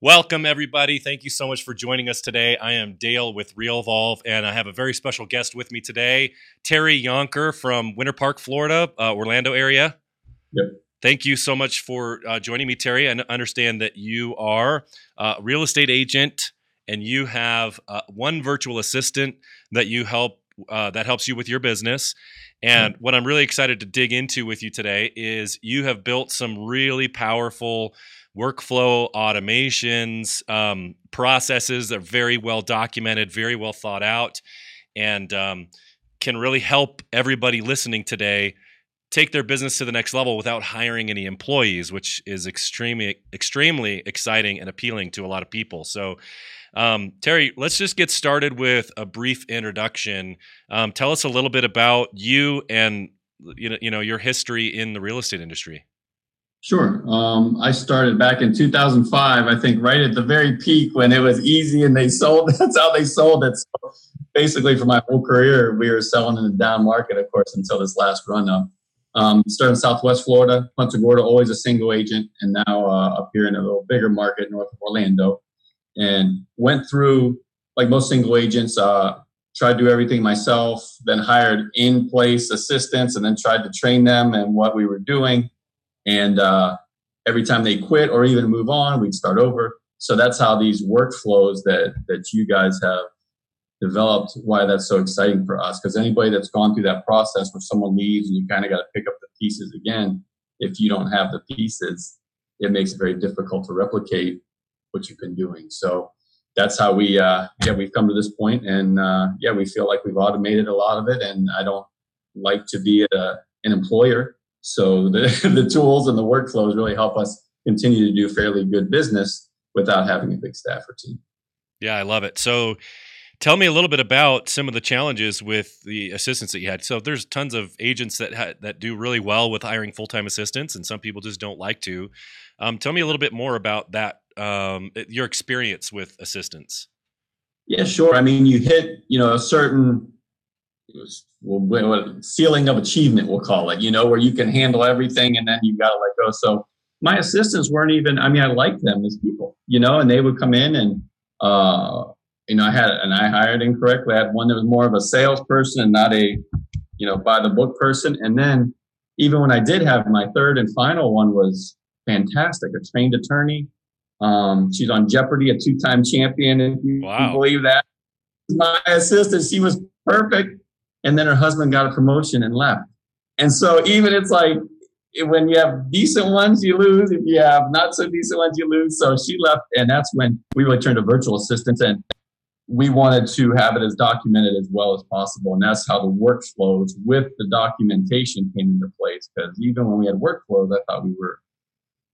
Welcome, everybody. Thank you so much for joining us today. I am Dale with RealVolve, and I have a very special guest with me today, Terry Yonker from Winter Park, Florida, uh, Orlando area. Yep. Thank you so much for uh, joining me, Terry. I understand that you are a real estate agent and you have uh, one virtual assistant that you help uh, that helps you with your business. And what I'm really excited to dig into with you today is you have built some really powerful workflow automations, um, processes that are very well documented, very well thought out, and um, can really help everybody listening today take their business to the next level without hiring any employees, which is extremely, extremely exciting and appealing to a lot of people. So, um, Terry, let's just get started with a brief introduction. Um, tell us a little bit about you and you know, you know your history in the real estate industry. Sure. Um, I started back in 2005, I think, right at the very peak when it was easy and they sold. That's how they sold it. So basically, for my whole career, we were selling in the down market, of course, until this last run up. Um, started in Southwest Florida, Punta Gorda, always a single agent, and now uh, up here in a little bigger market north of Orlando. And went through, like most single agents, uh, tried to do everything myself, then hired in place assistants, and then tried to train them and what we were doing and uh, every time they quit or even move on, we'd start over. So that's how these workflows that that you guys have developed. Why that's so exciting for us? Because anybody that's gone through that process where someone leaves and you kind of got to pick up the pieces again, if you don't have the pieces, it makes it very difficult to replicate what you've been doing. So that's how we uh, yeah we've come to this point and uh, yeah we feel like we've automated a lot of it and i don't like to be a, an employer so the, the tools and the workflows really help us continue to do fairly good business without having a big staff or team. Yeah, I love it. So tell me a little bit about some of the challenges with the assistants that you had. So there's tons of agents that ha- that do really well with hiring full time assistants, and some people just don't like to. Um, tell me a little bit more about that. Um, your experience with assistants. Yeah, sure. I mean, you hit you know a certain well, ceiling of achievement, we'll call it, you know, where you can handle everything and then you got to let go. So my assistants weren't even, I mean, I liked them as people, you know, and they would come in and, uh, you know, I had, and I hired incorrectly. I had one that was more of a salesperson and not a, you know, by the book person. And then even when I did have my third and final one was fantastic, a trained attorney. Um, she's on Jeopardy, a two-time champion. If you wow. believe that, my assistant, she was perfect and then her husband got a promotion and left. And so even it's like when you have decent ones, you lose. If you have not so decent ones, you lose. So she left, and that's when we really turned to virtual assistants, and we wanted to have it as documented as well as possible. And that's how the workflows with the documentation came into place. Because even when we had workflows, I thought we were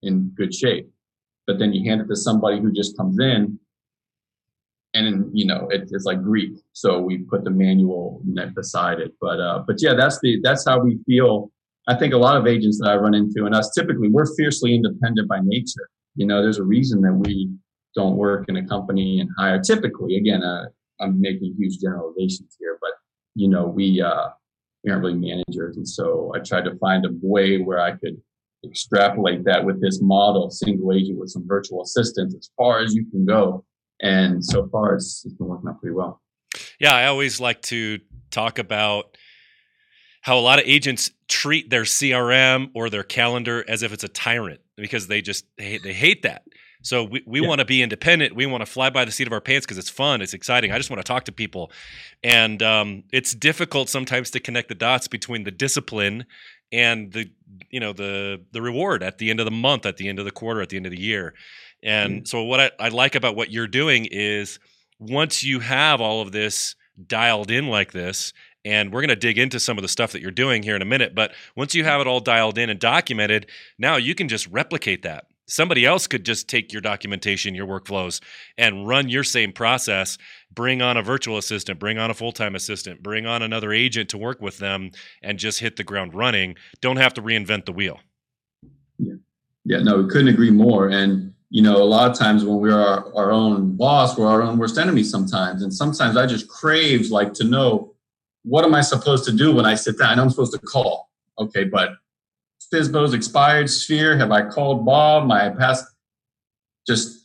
in good shape. But then you hand it to somebody who just comes in and you know it, it's like Greek, so we put the manual beside it. But uh, but yeah, that's the that's how we feel. I think a lot of agents that I run into, and us typically, we're fiercely independent by nature. You know, there's a reason that we don't work in a company and hire. Typically, again, uh, I'm making huge generalizations here, but you know, we uh, we aren't really managers, and so I tried to find a way where I could extrapolate that with this model, single agent with some virtual assistants, as far as you can go and so far it's, it's been working out pretty well. Yeah, I always like to talk about how a lot of agents treat their CRM or their calendar as if it's a tyrant because they just they, they hate that. So we, we yeah. want to be independent. We want to fly by the seat of our pants because it's fun. It's exciting. I just want to talk to people, and um, it's difficult sometimes to connect the dots between the discipline and the you know the the reward at the end of the month, at the end of the quarter, at the end of the year. And mm. so, what I, I like about what you're doing is once you have all of this dialed in like this, and we're going to dig into some of the stuff that you're doing here in a minute. But once you have it all dialed in and documented, now you can just replicate that. Somebody else could just take your documentation, your workflows, and run your same process. Bring on a virtual assistant, bring on a full time assistant, bring on another agent to work with them, and just hit the ground running. Don't have to reinvent the wheel. Yeah, yeah no, we couldn't agree more. And you know, a lot of times when we're our, our own boss, we're our own worst enemy sometimes. And sometimes I just crave like to know what am I supposed to do when I sit down? I know I'm supposed to call. Okay, but FSBO's expired sphere. Have I called Bob? My past just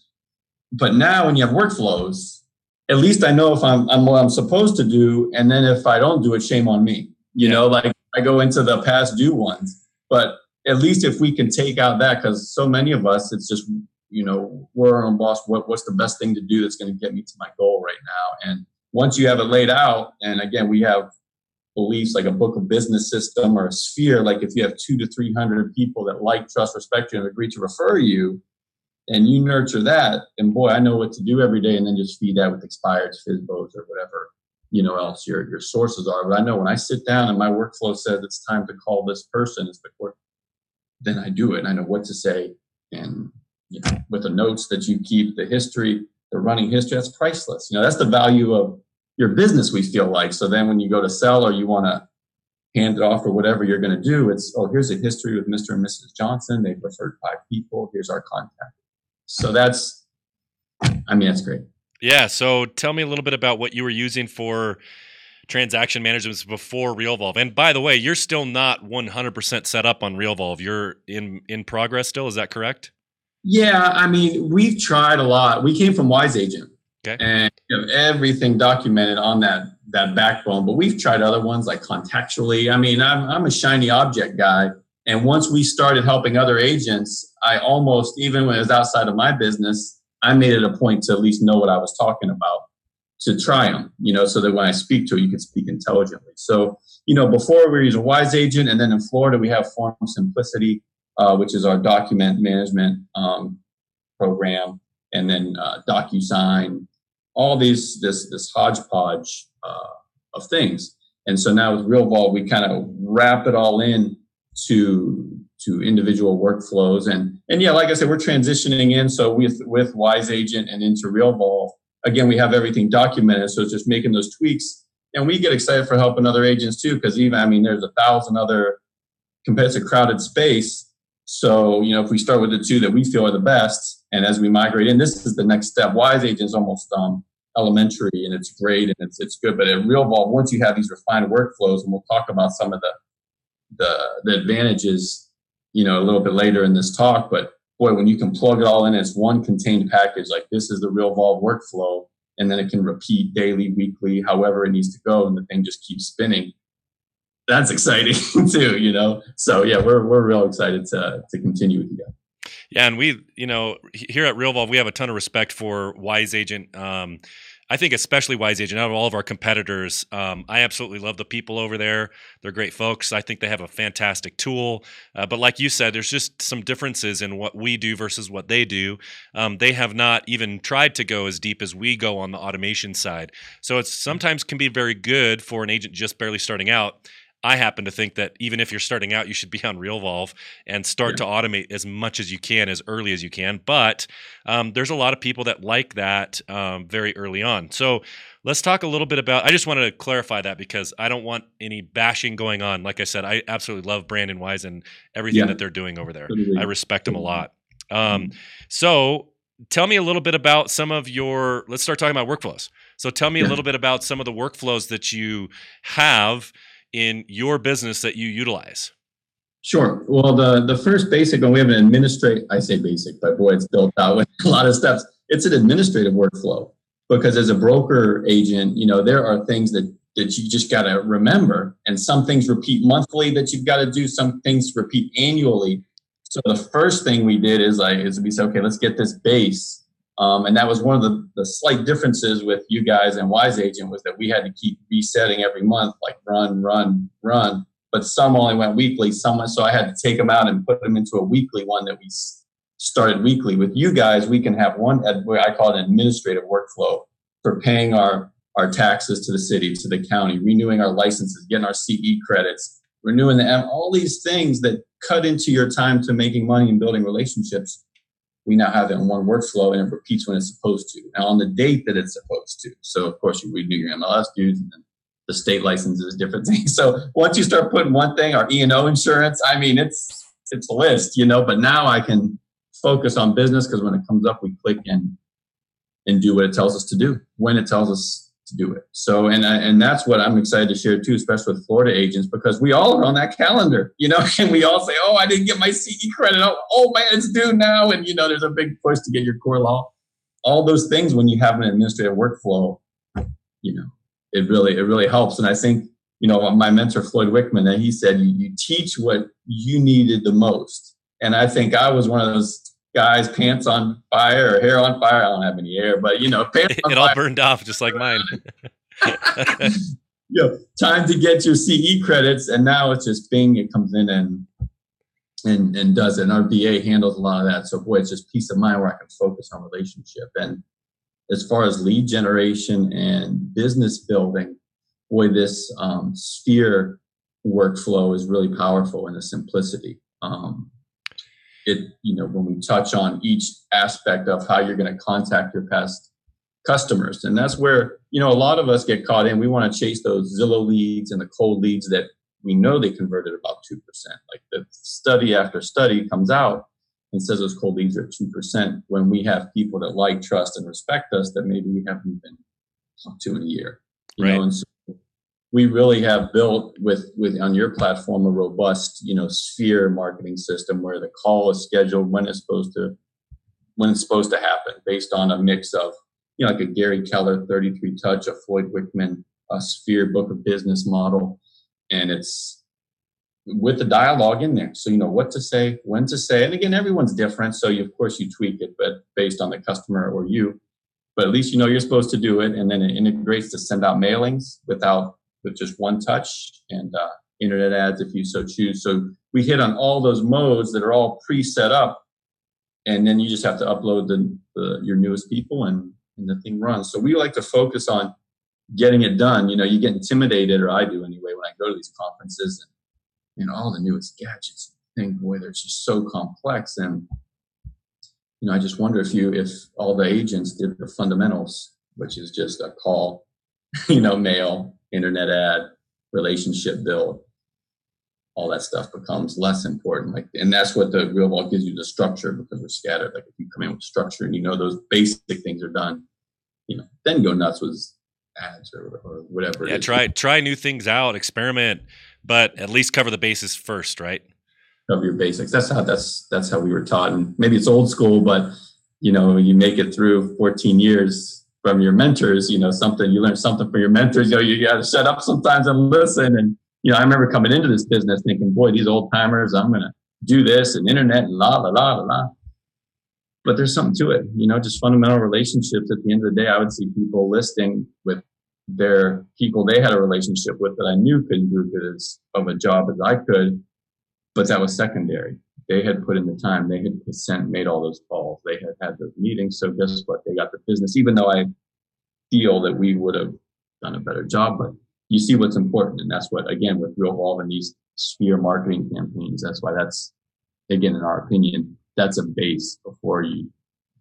but now when you have workflows, at least I know if I'm, I'm what I'm supposed to do. And then if I don't do it, shame on me. You know, like I go into the past due ones. But at least if we can take out that, because so many of us, it's just, you know, our own boss. What, what's the best thing to do that's going to get me to my goal right now? And once you have it laid out, and again, we have beliefs like a book of business system or a sphere, like if you have two to 300 people that like, trust, respect you, and agree to refer you, and you nurture that, and boy, I know what to do every day, and then just feed that with expired FSBOs or whatever you know else your your sources are. But I know when I sit down and my workflow says it's time to call this person, it's before, then I do it, and I know what to say, and you know, with the notes that you keep, the history, the running history, that's priceless. You know, that's the value of your business. We feel like so. Then when you go to sell or you want to hand it off or whatever you're going to do, it's oh here's a history with Mr. and Mrs. Johnson. They've referred five people. Here's our contact so that's, I mean, that's great. Yeah. So tell me a little bit about what you were using for transaction management before RealVolve. And by the way, you're still not 100% set up on RealVolve. You're in in progress still. Is that correct? Yeah. I mean, we've tried a lot. We came from Wise Agent. Okay. And you know, everything documented on that that backbone, but we've tried other ones like Contactually. I mean, I'm I'm a shiny object guy. And once we started helping other agents, I almost, even when it was outside of my business, I made it a point to at least know what I was talking about to try them, you know, so that when I speak to you, you can speak intelligently. So, you know, before we were using Wise Agent, and then in Florida, we have Form Simplicity, uh, which is our document management um, program, and then uh, DocuSign, all these, this, this hodgepodge uh, of things. And so now with RealVolve, we kind of wrap it all in to to individual workflows. And and yeah like i said we're transitioning in. So with with wise agent and into realvolve again we have everything documented. So it's just making those tweaks. And we get excited for helping other agents too because even i mean there's a thousand other competitive crowded space so you know if we start with the two that we feel are the best and as we migrate in this is the next step wise agents almost um elementary and it's great and it's it's good but at realvolve once you have these refined workflows and we'll talk about some of the the the advantages, you know, a little bit later in this talk. But boy, when you can plug it all in as one contained package, like this is the RealVolve workflow, and then it can repeat daily, weekly, however it needs to go, and the thing just keeps spinning. That's exciting too, you know. So yeah, we're we're real excited to to continue with you guys. Yeah, and we, you know, here at RealVolve, we have a ton of respect for Wise Agent. Um, I think especially Wise Agent out of all of our competitors, um, I absolutely love the people over there. They're great folks. I think they have a fantastic tool. Uh, but like you said, there's just some differences in what we do versus what they do. Um, they have not even tried to go as deep as we go on the automation side. So it sometimes can be very good for an agent just barely starting out I happen to think that even if you're starting out, you should be on RealVolve and start yeah. to automate as much as you can as early as you can. But um, there's a lot of people that like that um, very early on. So let's talk a little bit about. I just wanted to clarify that because I don't want any bashing going on. Like I said, I absolutely love Brandon Wise and everything yeah. that they're doing over there. I respect them a lot. Um, mm-hmm. so tell me a little bit about some of your. Let's start talking about workflows. So tell me yeah. a little bit about some of the workflows that you have in your business that you utilize? Sure. Well, the the first basic one we have an administrative. I say basic, but boy, it's built out with a lot of steps. It's an administrative workflow because as a broker agent, you know there are things that that you just got to remember, and some things repeat monthly that you've got to do. Some things repeat annually. So the first thing we did is like is we said, okay, let's get this base um, and that was one of the, the slight differences with you guys and Wise Agent was that we had to keep resetting every month, like run, run, run. But some only went weekly. Some, so I had to take them out and put them into a weekly one that we started weekly. With you guys, we can have one. I call it an administrative workflow for paying our our taxes to the city, to the county, renewing our licenses, getting our CE credits, renewing the M, all these things that cut into your time to making money and building relationships we now have it in one workflow and it repeats when it's supposed to. Now on the date that it's supposed to. So of course you renew your MLS dues and then the state licenses, different things. So once you start putting one thing, our E and O insurance, I mean it's it's a list, you know. But now I can focus on business because when it comes up, we click and and do what it tells us to do when it tells us to do it. So, and and that's what I'm excited to share too, especially with Florida agents, because we all are on that calendar, you know, and we all say, "Oh, I didn't get my CE credit. Oh, oh man, it's due now." And you know, there's a big push to get your core law all those things when you have an administrative workflow, you know, it really it really helps. And I think you know my mentor Floyd Wickman, and he said you, you teach what you needed the most. And I think I was one of those guys, pants on fire or hair on fire. I don't have any hair, but you know, pants it all burned off just like mine. you know, time to get your CE credits, and now it's just Bing. It comes in and and and does it. And our VA handles a lot of that. So boy, it's just peace of mind where I can focus on relationship. And as far as lead generation and business building, boy, this um, sphere workflow is really powerful in the simplicity. Um, it you know when we touch on each aspect of how you're going to contact your past customers. And that's where you know a lot of us get caught in. We want to chase those zillow leads and the cold leads that we know they converted about 2% like the study after study comes out and says those cold leads are 2% when we have people that like trust and respect us that maybe we haven't been talked to in a year. You right. know and so we really have built with with on your platform a robust you know sphere marketing system where the call is scheduled when it's supposed to when it's supposed to happen based on a mix of you know like a Gary Keller 33 touch a Floyd Wickman a sphere book of business model. And it's with the dialogue in there. So you know what to say when to say and again everyone's different. So you of course you tweak it but based on the customer or you but at least you know you're supposed to do it. And then it integrates to send out mailings without with just one touch and uh, internet ads if you so choose. So we hit on all those modes that are all pre-set up, and then you just have to upload the, the your newest people and, and the thing runs. So we like to focus on getting it done. You know, you get intimidated, or I do anyway, when I go to these conferences and you know all the newest gadgets. and Think, boy, they're just so complex, and you know, I just wonder if you if all the agents did the fundamentals, which is just a call, you know, mail, internet ad, relationship build, all that stuff becomes less important. Like, and that's what the RealVolve gives you the structure because we're scattered. Like, if you come in with structure and you know those basic things are done, you know, then go nuts with ads or, or whatever. Yeah, try try new things out, experiment, but at least cover the bases first, right? Cover your basics. That's how that's that's how we were taught, and maybe it's old school, but you know, you make it through 14 years from your mentors, you know, something you learn something from your mentors. You know, you got to shut up sometimes and listen. And you know, I remember coming into this business thinking, boy, these old timers, I'm gonna do this and internet and la la la la la. But there's something to it, you know, just fundamental relationships. At the end of the day, I would see people listing with their people they had a relationship with that I knew couldn't do as of a job as I could, but that was secondary they had put in the time, they had sent, made all those calls, they had had those meetings. So guess what? They got the business, even though I feel that we would have done a better job. But you see what's important, and that's what again with RealVolve and these sphere marketing campaigns. That's why that's again, in our opinion, that's a base before you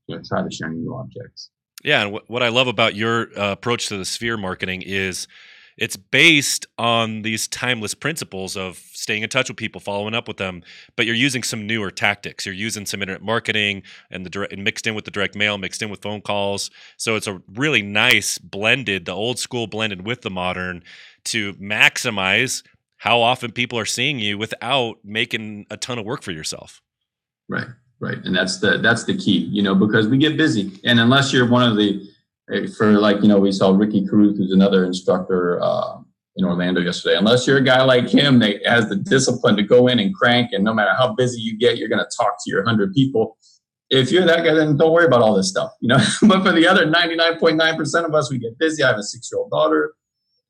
you know try to share new objects. Yeah, and what I love about your uh, approach to the sphere marketing is it's based on these timeless principles of staying in touch with people, following up with them, but you're using some newer tactics. You're using some internet marketing and the direct, and mixed in with the direct mail, mixed in with phone calls. So it's a really nice blended, the old school blended with the modern to maximize how often people are seeing you without making a ton of work for yourself. Right, right, and that's the that's the key, you know, because we get busy, and unless you're one of the for like you know we saw Ricky Carruth, who's another instructor uh, in Orlando yesterday. Unless you're a guy like him that has the discipline to go in and crank, and no matter how busy you get, you're going to talk to your hundred people. If you're that guy, then don't worry about all this stuff, you know. but for the other 99.9% of us, we get busy. I have a six-year-old daughter,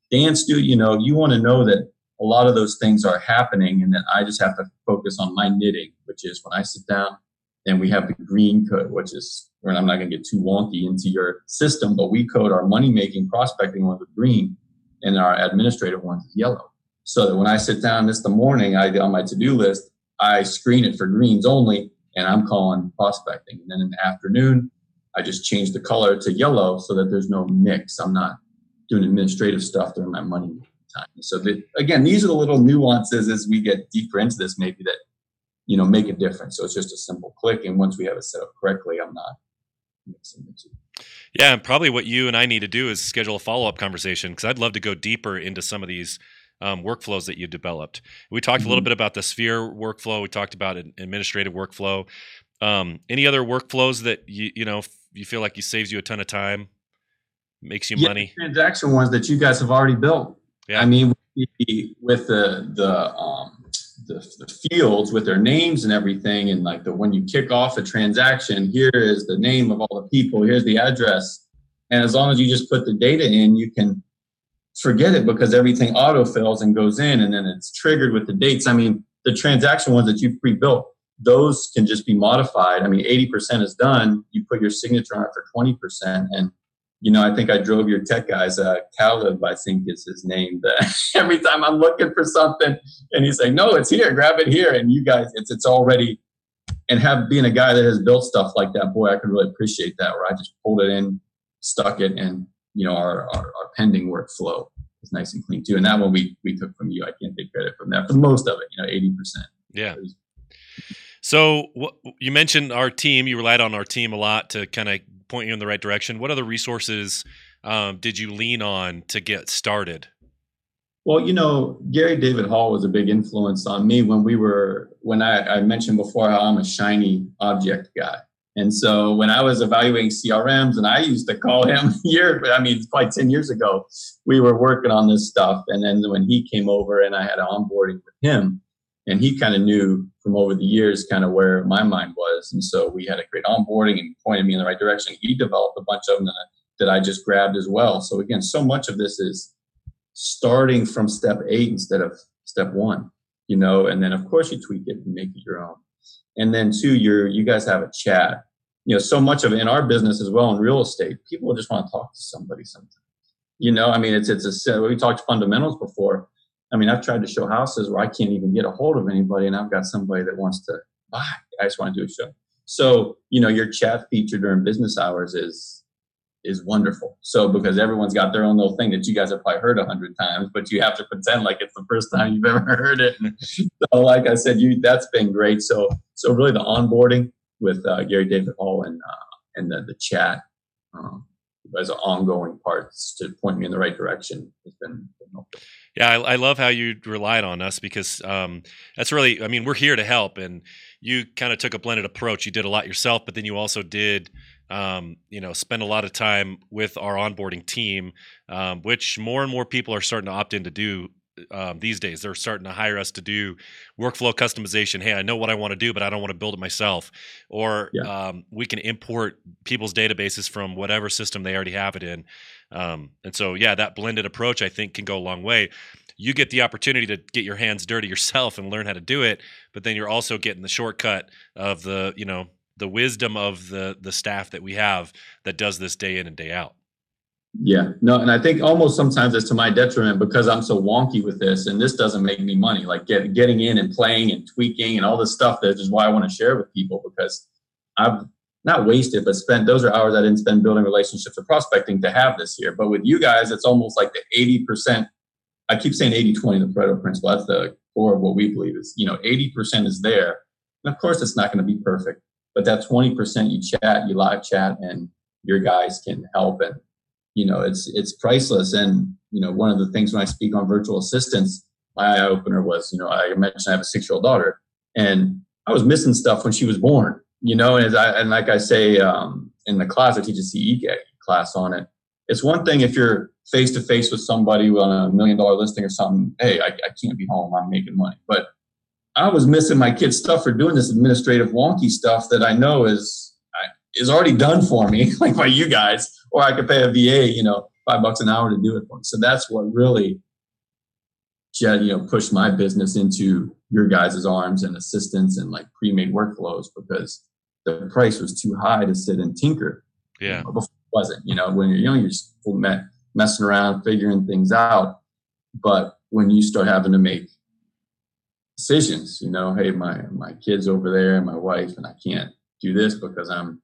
dance dude. you know. You want to know that a lot of those things are happening, and that I just have to focus on my knitting, which is when I sit down and we have the green code, which is and I'm not going to get too wonky into your system, but we code our money making prospecting one with green and our administrative ones is yellow. So that when I sit down this the morning, I on my to do list, I screen it for greens only, and I'm calling prospecting. And then in the afternoon, I just change the color to yellow so that there's no mix. I'm not doing administrative stuff during my money time. So that, again, these are the little nuances as we get deeper into this, maybe that you know make a difference. So it's just a simple click, and once we have it set up correctly, I'm not mixing the two. Yeah, and probably what you and I need to do is schedule a follow up conversation because I'd love to go deeper into some of these um, workflows that you developed. We talked mm-hmm. a little mm-hmm. bit about the Sphere workflow. We talked about an administrative workflow. Um, any other workflows that you you know you feel like you saves you a ton of time, makes you Yeah, money? transaction ones that you guys have already built. Yeah. I mean, with the the um, the, the fields with their names and everything, and like the when you kick off a transaction, here is the name of all the people, here's the address, and as long as you just put the data in, you can forget it because everything autofills and goes in, and then it's triggered with the dates. I mean, the transaction ones that you pre-built, those can just be modified. I mean, eighty percent is done. You put your signature on it for twenty percent, and you know, I think I drove your tech guys. Uh, Caleb, I think is his name. That every time I'm looking for something, and he's like, "No, it's here. Grab it here." And you guys, it's it's already. And have being a guy that has built stuff like that, boy, I could really appreciate that. Where I just pulled it in, stuck it, and you know, our our, our pending workflow is nice and clean too. And that one we we took from you. I can't take credit from that for most of it. You know, eighty percent. Yeah. So wh- you mentioned our team. You relied on our team a lot to kind of point you in the right direction. What other resources um, did you lean on to get started? Well, you know, Gary David Hall was a big influence on me when we were when I, I mentioned before how I'm a shiny object guy. And so when I was evaluating CRMs, and I used to call him year, I mean, probably 10 years ago, we were working on this stuff. And then when he came over and I had onboarding with him, and he kind of knew from over the years kind of where my mind was. And so we had a great onboarding and pointed me in the right direction. He developed a bunch of them that I, just grabbed as well. So again, so much of this is starting from step eight instead of step one, you know, and then of course you tweak it and make it your own. And then two, you're, you guys have a chat. You know, so much of in our business as well in real estate, people just want to talk to somebody sometimes. You know, I mean, it's, it's a, we talked fundamentals before. I mean, I've tried to show houses where I can't even get a hold of anybody and I've got somebody that wants to buy. I just want to do a show. So, you know, your chat feature during business hours is, is wonderful. So because everyone's got their own little thing that you guys have probably heard a hundred times, but you have to pretend like it's the first time you've ever heard it. so like I said, you that's been great. So so really the onboarding with uh, Gary David Hall and uh, and the, the chat um, as an ongoing parts to point me in the right direction has been, been helpful. Yeah, I, I love how you relied on us because um, that's really, I mean, we're here to help. And you kind of took a blended approach. You did a lot yourself, but then you also did, um, you know, spend a lot of time with our onboarding team, um, which more and more people are starting to opt in to do um, these days. They're starting to hire us to do workflow customization. Hey, I know what I want to do, but I don't want to build it myself. Or Yeah. um, we can import people's databases from whatever system they already have it in. Um, and so, yeah, that blended approach I think can go a long way. You get the opportunity to get your hands dirty yourself and learn how to do it, but then you're also getting the shortcut of the, you know, the wisdom of the the staff that we have that does this day in and day out. Yeah, no, and I think almost sometimes it's to my detriment because I'm so wonky with this, and this doesn't make me money. Like get, getting in and playing and tweaking and all this stuff. That is why I want to share with people because I've not wasted, but spent those are hours I didn't spend building relationships or prospecting to have this year. But with you guys, it's almost like the 80%. I keep saying 80 20, the Pareto principle. That's the core of what we believe is, you know, 80% is there. And of course, it's not going to be perfect, but that 20% you chat, you live chat, and your guys can help. And, you know, it's, it's priceless. And, you know, one of the things when I speak on virtual assistants, my eye opener was, you know, I mentioned I have a six year old daughter and I was missing stuff when she was born, you know, and, as I, and like I say um, in the class, I teach a CE class on it. It's one thing if you're face to face with somebody on a million dollar listing or something. Hey, I, I can't be home. I'm making money. But I was missing my kid's stuff for doing this administrative wonky stuff that I know is is already done for me, like by you guys, or I could pay a VA, you know, five bucks an hour to do it for me. So that's what really, you know, pushed my business into your guys' arms and assistance and like pre-made workflows because the price was too high to sit and tinker. Yeah. Before it wasn't, you know, when you're young, you're just messing around, figuring things out. But when you start having to make decisions, you know, hey, my my kid's over there and my wife, and I can't do this because I'm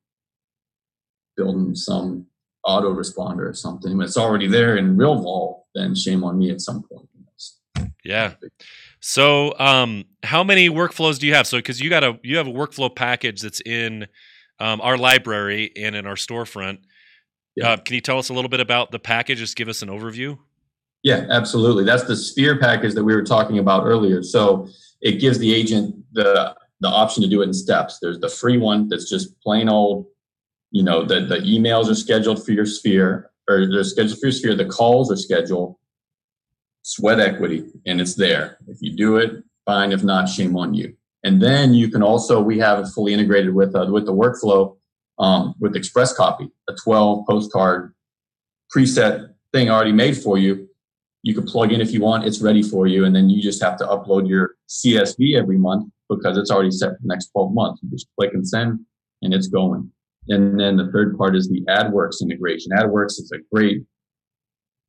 building some autoresponder or something. When it's already there in RealVolve, then shame on me at some point. You know, so. Yeah. So, um, how many workflows do you have? So, because you got a you have a workflow package that's in um, our library and in our storefront. Yeah. Uh, can you tell us a little bit about the package? Just give us an overview. Yeah, absolutely. That's the sphere package that we were talking about earlier. So it gives the agent the the option to do it in steps. There's the free one that's just plain old, you know, the, the emails are scheduled for your sphere or they're scheduled for your sphere. The calls are scheduled, sweat equity, and it's there. If you do it, fine. If not, shame on you. And then you can also, we have it fully integrated with, uh, with the workflow um, with Express Copy, a 12 postcard preset thing already made for you. You can plug in if you want, it's ready for you. And then you just have to upload your CSV every month because it's already set for the next 12 months. You just click and send and it's going. And then the third part is the AdWerx integration. AdWerx is a great,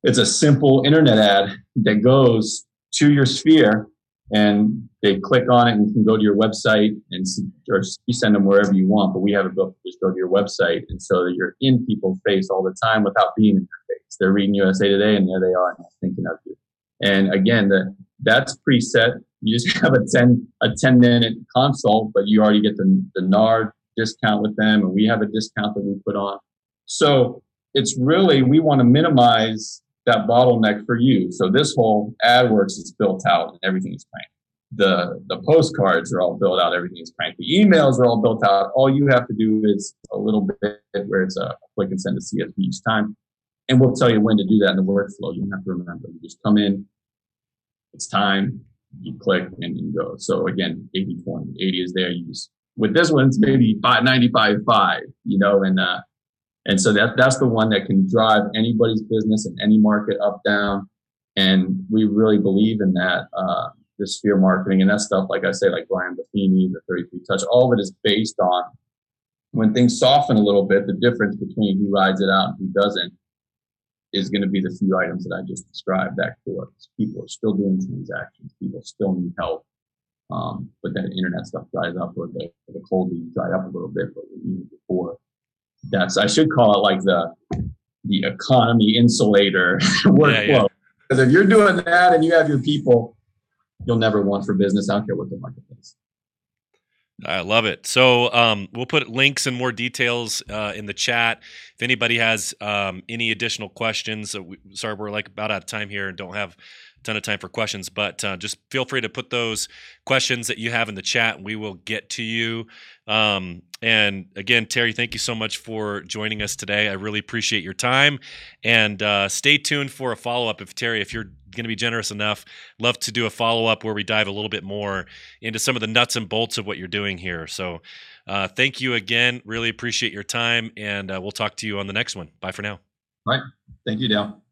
it's a simple internet ad that goes to your sphere and they click on it and can go to your website and or you send them wherever you want. But we have it built just go to your website and so that you're in people's face all the time without being in their face. They're reading USA Today and there they are and thinking of you. And again, the, that's preset. You just have a 10, a 10 minute consult, but you already get the, the NARD discount with them and we have a discount that we put on. So it's really, we want to minimize that bottleneck for you. So this whole AdWerx is built out and everything is cranked. The, the postcards are all built out, everything is cranked. The emails are all built out. All you have to do is a little bit where it's a click and send a CSV each time. And we'll tell you when to do that in the workflow. You don't have to remember. You just come in, it's time, you click and you go. So again, 80 20, 80 is there. You just, with this one, it's maybe 95 5, you know, and, uh, and so that, that's the one that can drive anybody's business in any market up, down. And we really believe in that, uh, the sphere marketing and that stuff. Like I say, like Brian Buffini, the 33 touch, all of it is based on when things soften a little bit, the difference between who rides it out and who doesn't is going to be the few items that I just described that core. People are still doing transactions. People still need help. Um, but then internet stuff dries up or the, the cold leads dry up a little bit, but we before. That's, I should call it like the, the economy insulator workflow. Yeah, yeah. Because if you're doing that and you have your people, you'll never want for business. I don't care what the market is. I love it. So um, we'll put links and more details uh, in the chat. If anybody has um, any additional questions, uh, we, sorry we're like about out of time here and don't have a ton of time for questions, but uh, just feel free to put those questions that you have in the chat, and we will get to you. Um, and again, Terry, thank you so much for joining us today. I really appreciate your time, and uh, stay tuned for a follow up. If Terry, if you're going to be generous enough, love to do a follow up where we dive a little bit more into some of the nuts and bolts of what you're doing here. So, uh, thank you again. Really appreciate your time, and uh, we'll talk to you on the next one. Bye for now. All right. Thank you, Dale.